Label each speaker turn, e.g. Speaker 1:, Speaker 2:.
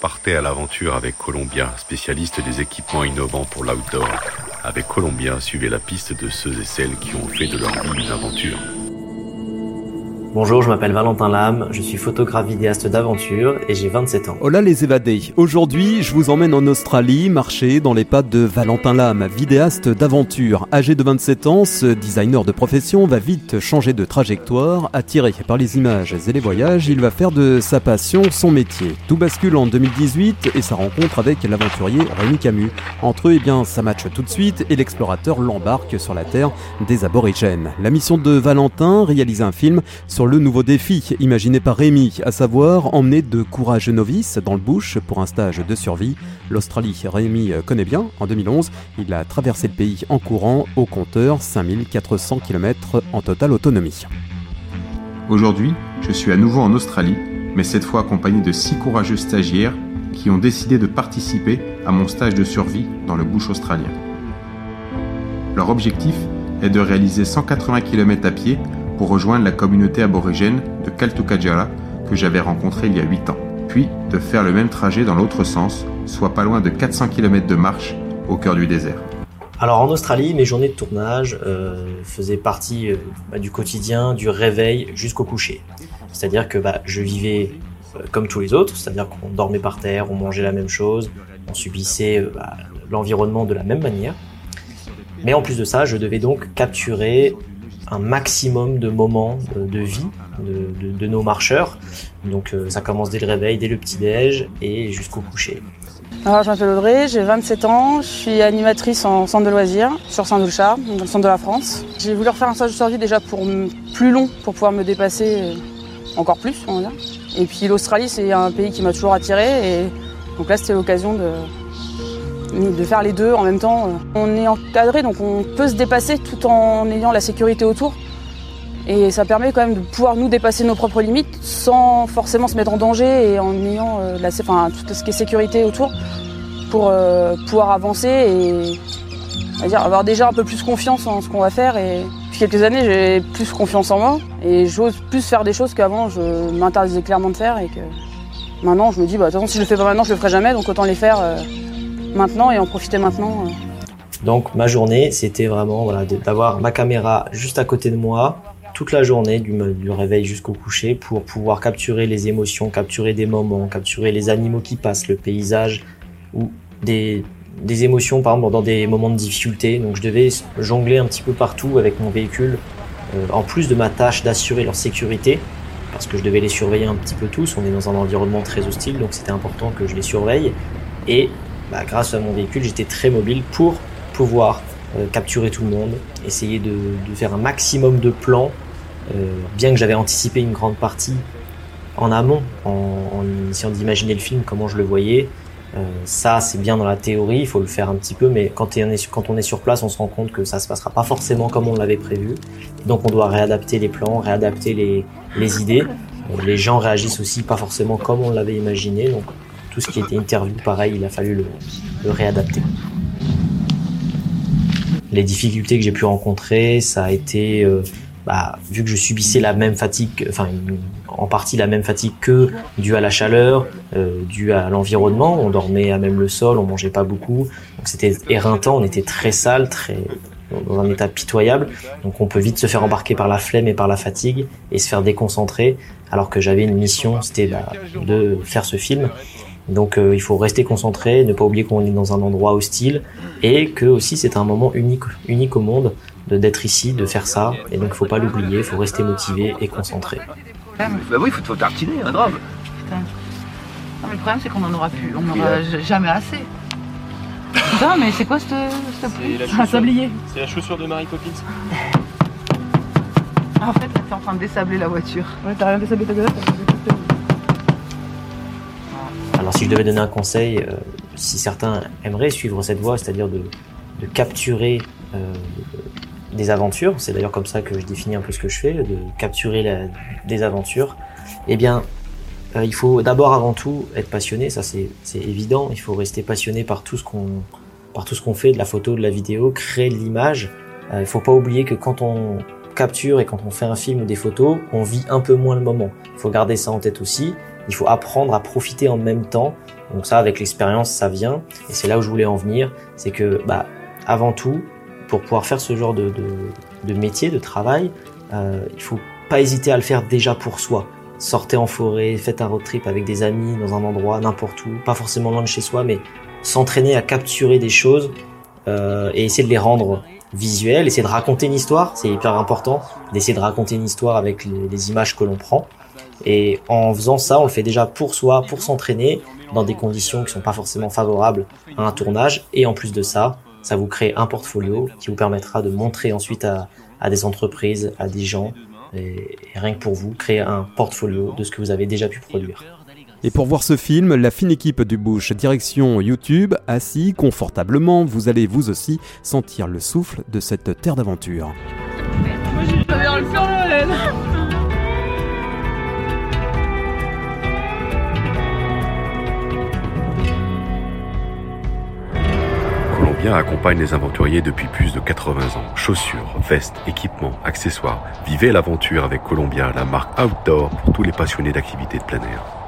Speaker 1: Partez à l'aventure avec Columbia, spécialiste des équipements innovants pour l'outdoor. Avec Columbia, suivez la piste de ceux et celles qui ont fait de leur vie une aventure.
Speaker 2: Bonjour, je m'appelle Valentin Lame, je suis photographe vidéaste d'aventure et j'ai 27 ans.
Speaker 3: Hola les évadés. Aujourd'hui, je vous emmène en Australie marcher dans les pas de Valentin Lame, vidéaste d'aventure. Âgé de 27 ans, ce designer de profession va vite changer de trajectoire. Attiré par les images et les voyages, il va faire de sa passion son métier. Tout bascule en 2018 et sa rencontre avec l'aventurier Rémi Camus. Entre eux, eh bien, ça matche tout de suite et l'explorateur l'embarque sur la terre des aborigènes. La mission de Valentin, réaliser un film le nouveau défi imaginé par Rémi, à savoir emmener de courageux novices dans le bush pour un stage de survie. L'Australie, Rémi connaît bien. En 2011, il a traversé le pays en courant au compteur 5400 km en totale autonomie.
Speaker 4: Aujourd'hui, je suis à nouveau en Australie, mais cette fois accompagné de six courageux stagiaires qui ont décidé de participer à mon stage de survie dans le bush australien. Leur objectif est de réaliser 180 km à pied pour rejoindre la communauté aborigène de Kaltukajara que j'avais rencontrée il y a 8 ans, puis de faire le même trajet dans l'autre sens, soit pas loin de 400 km de marche au cœur du désert.
Speaker 2: Alors en Australie, mes journées de tournage euh, faisaient partie euh, bah, du quotidien, du réveil jusqu'au coucher. C'est-à-dire que bah, je vivais euh, comme tous les autres, c'est-à-dire qu'on dormait par terre, on mangeait la même chose, on subissait bah, l'environnement de la même manière. Mais en plus de ça, je devais donc capturer un maximum de moments de, vie de, nos marcheurs. Donc euh, ça commence dès le réveil, dès le petit-déj et jusqu'au coucher.
Speaker 5: Alors, je m'appelle Audrey, j'ai 27 ans, je suis animatrice en centre de loisirs sur Saint-Doulchard, dans le centre de la France. J'ai voulu refaire un stage de survie déjà pour plus long, pour pouvoir me dépasser euh, encore plus, on va dire. Et puis l'Australie, c'est un pays qui m'a toujours attiré et donc là, c'était l'occasion de, de faire les deux en même temps. On est encadré, donc on peut se dépasser tout en ayant la sécurité autour. Et ça permet quand même de pouvoir nous dépasser nos propres limites sans forcément se mettre en danger et en ayant euh, la, tout ce qui est sécurité autour pour euh, pouvoir avancer et dire, avoir déjà un peu plus confiance en ce qu'on va faire. Et depuis quelques années, j'ai plus confiance en moi et j'ose plus faire des choses qu'avant je m'interdisais clairement de faire et que maintenant je me dis, bah, de toute façon, si je le fais pas maintenant, je le ferai jamais, donc autant les faire. Euh, maintenant et en profiter maintenant. Euh.
Speaker 2: Donc ma journée, c'était vraiment d'avoir ma caméra juste à côté de moi toute la journée, du, réveil jusqu'au coucher, pour pouvoir capturer les émotions, capturer des moments, capturer les animaux qui passent, le paysage, ou des, des émotions, par exemple, dans des moments de difficulté. Donc je devais jongler un petit peu partout avec mon véhicule, euh, en plus de ma tâche d'assurer leur sécurité, parce que je devais les surveiller un petit peu tous. On est dans un environnement très hostile, donc c'était important que je les surveille. Et bah, grâce à mon véhicule, j'étais très mobile pour pouvoir euh, capturer tout le monde, essayer de, faire un maximum de plans, euh, bien que j'avais anticipé une grande partie en amont, en, essayant d'imaginer le film, comment je le voyais. Euh, ça, c'est bien dans la théorie, il faut le faire un petit peu, mais quand, on est, sur place, on se rend compte que ça se passera pas forcément comme on l'avait prévu. Donc on doit réadapter les plans, réadapter les, idées. les gens réagissent aussi pas forcément comme on l'avait imaginé, tout ce qui était interview, pareil, il a fallu le, réadapter. Les difficultés que j'ai pu rencontrer, ça a été, euh, bah, vu que je subissais la même fatigue, enfin en partie la même fatigue que due à la chaleur, euh, due à l'environnement. On dormait à même le sol, on mangeait pas beaucoup, donc c'était éreintant. On était très sale, très dans un état pitoyable. Donc on peut vite se faire embarquer par la flemme et par la fatigue et se faire déconcentrer. Alors que j'avais une mission, c'était bah, de faire ce film. Donc euh, il faut rester concentré, ne pas oublier qu'on est dans un endroit hostile et que aussi c'est un moment unique, unique au monde d'être ici, de faire ça. Et donc il faut pas l'oublier, il faut rester motivé et concentré.
Speaker 6: Bah oui, il faut tartiner, un drame.
Speaker 5: Putain. Non, mais le problème c'est qu'on en aura plus, on n'aura jamais assez. Putain, mais c'est quoi ce
Speaker 7: Un sablier. C'est la chaussure de Marie Poppins.
Speaker 5: en fait, là, t'es en train de désabler la voiture. Ouais, t'as rien désablé ta gueule,
Speaker 2: alors si je devais donner un conseil, euh, si certains aimeraient suivre cette voie, c'est-à-dire de, capturer euh, des aventures, c'est d'ailleurs comme ça que je définis un peu ce que je fais, de capturer des aventures, eh bien euh, il faut d'abord avant tout être passionné, ça c'est évident, il faut rester passionné par tout ce qu'on par tout ce qu'on fait, de la photo, de la vidéo, créer de l'image. il faut pas oublier que quand on capture et quand on fait un film ou des photos, on vit un peu moins le moment. Il faut garder ça en tête aussi Il faut apprendre à profiter en même temps. Donc ça, avec l'expérience, ça vient. Et c'est là où je voulais en venir. C'est que, bah, avant tout, pour pouvoir faire ce genre de, de, métier, de travail, euh, il faut pas hésiter à le faire déjà pour soi. Sortez en forêt, faites un road trip avec des amis dans un endroit, n'importe où, pas forcément loin de chez soi, mais s'entraîner à capturer des choses euh, et essayer de les rendre visuelles, essayer de raconter une histoire, c'est hyper important, d'essayer de raconter une histoire avec les images que l'on prend. Et en faisant ça, on le fait déjà pour soi, pour s'entraîner, dans des conditions qui sont pas forcément favorables à un tournage. Et en plus de ça, ça vous crée un portfolio qui vous permettra de montrer ensuite à, à des entreprises, à des gens, et, et rien que pour vous, créer un portfolio de ce que vous avez déjà pu produire.
Speaker 3: Et pour voir ce film, la fine équipe du Bush, direction YouTube, assis confortablement, vous allez vous aussi sentir le souffle de cette terre d'aventure.
Speaker 1: Colombien accompagne les aventuriers depuis plus de 80 ans. Chaussures, vestes, équipements, accessoires. Vivez l'aventure avec Columbia, la marque outdoor pour tous les passionnés d'activités de plein air.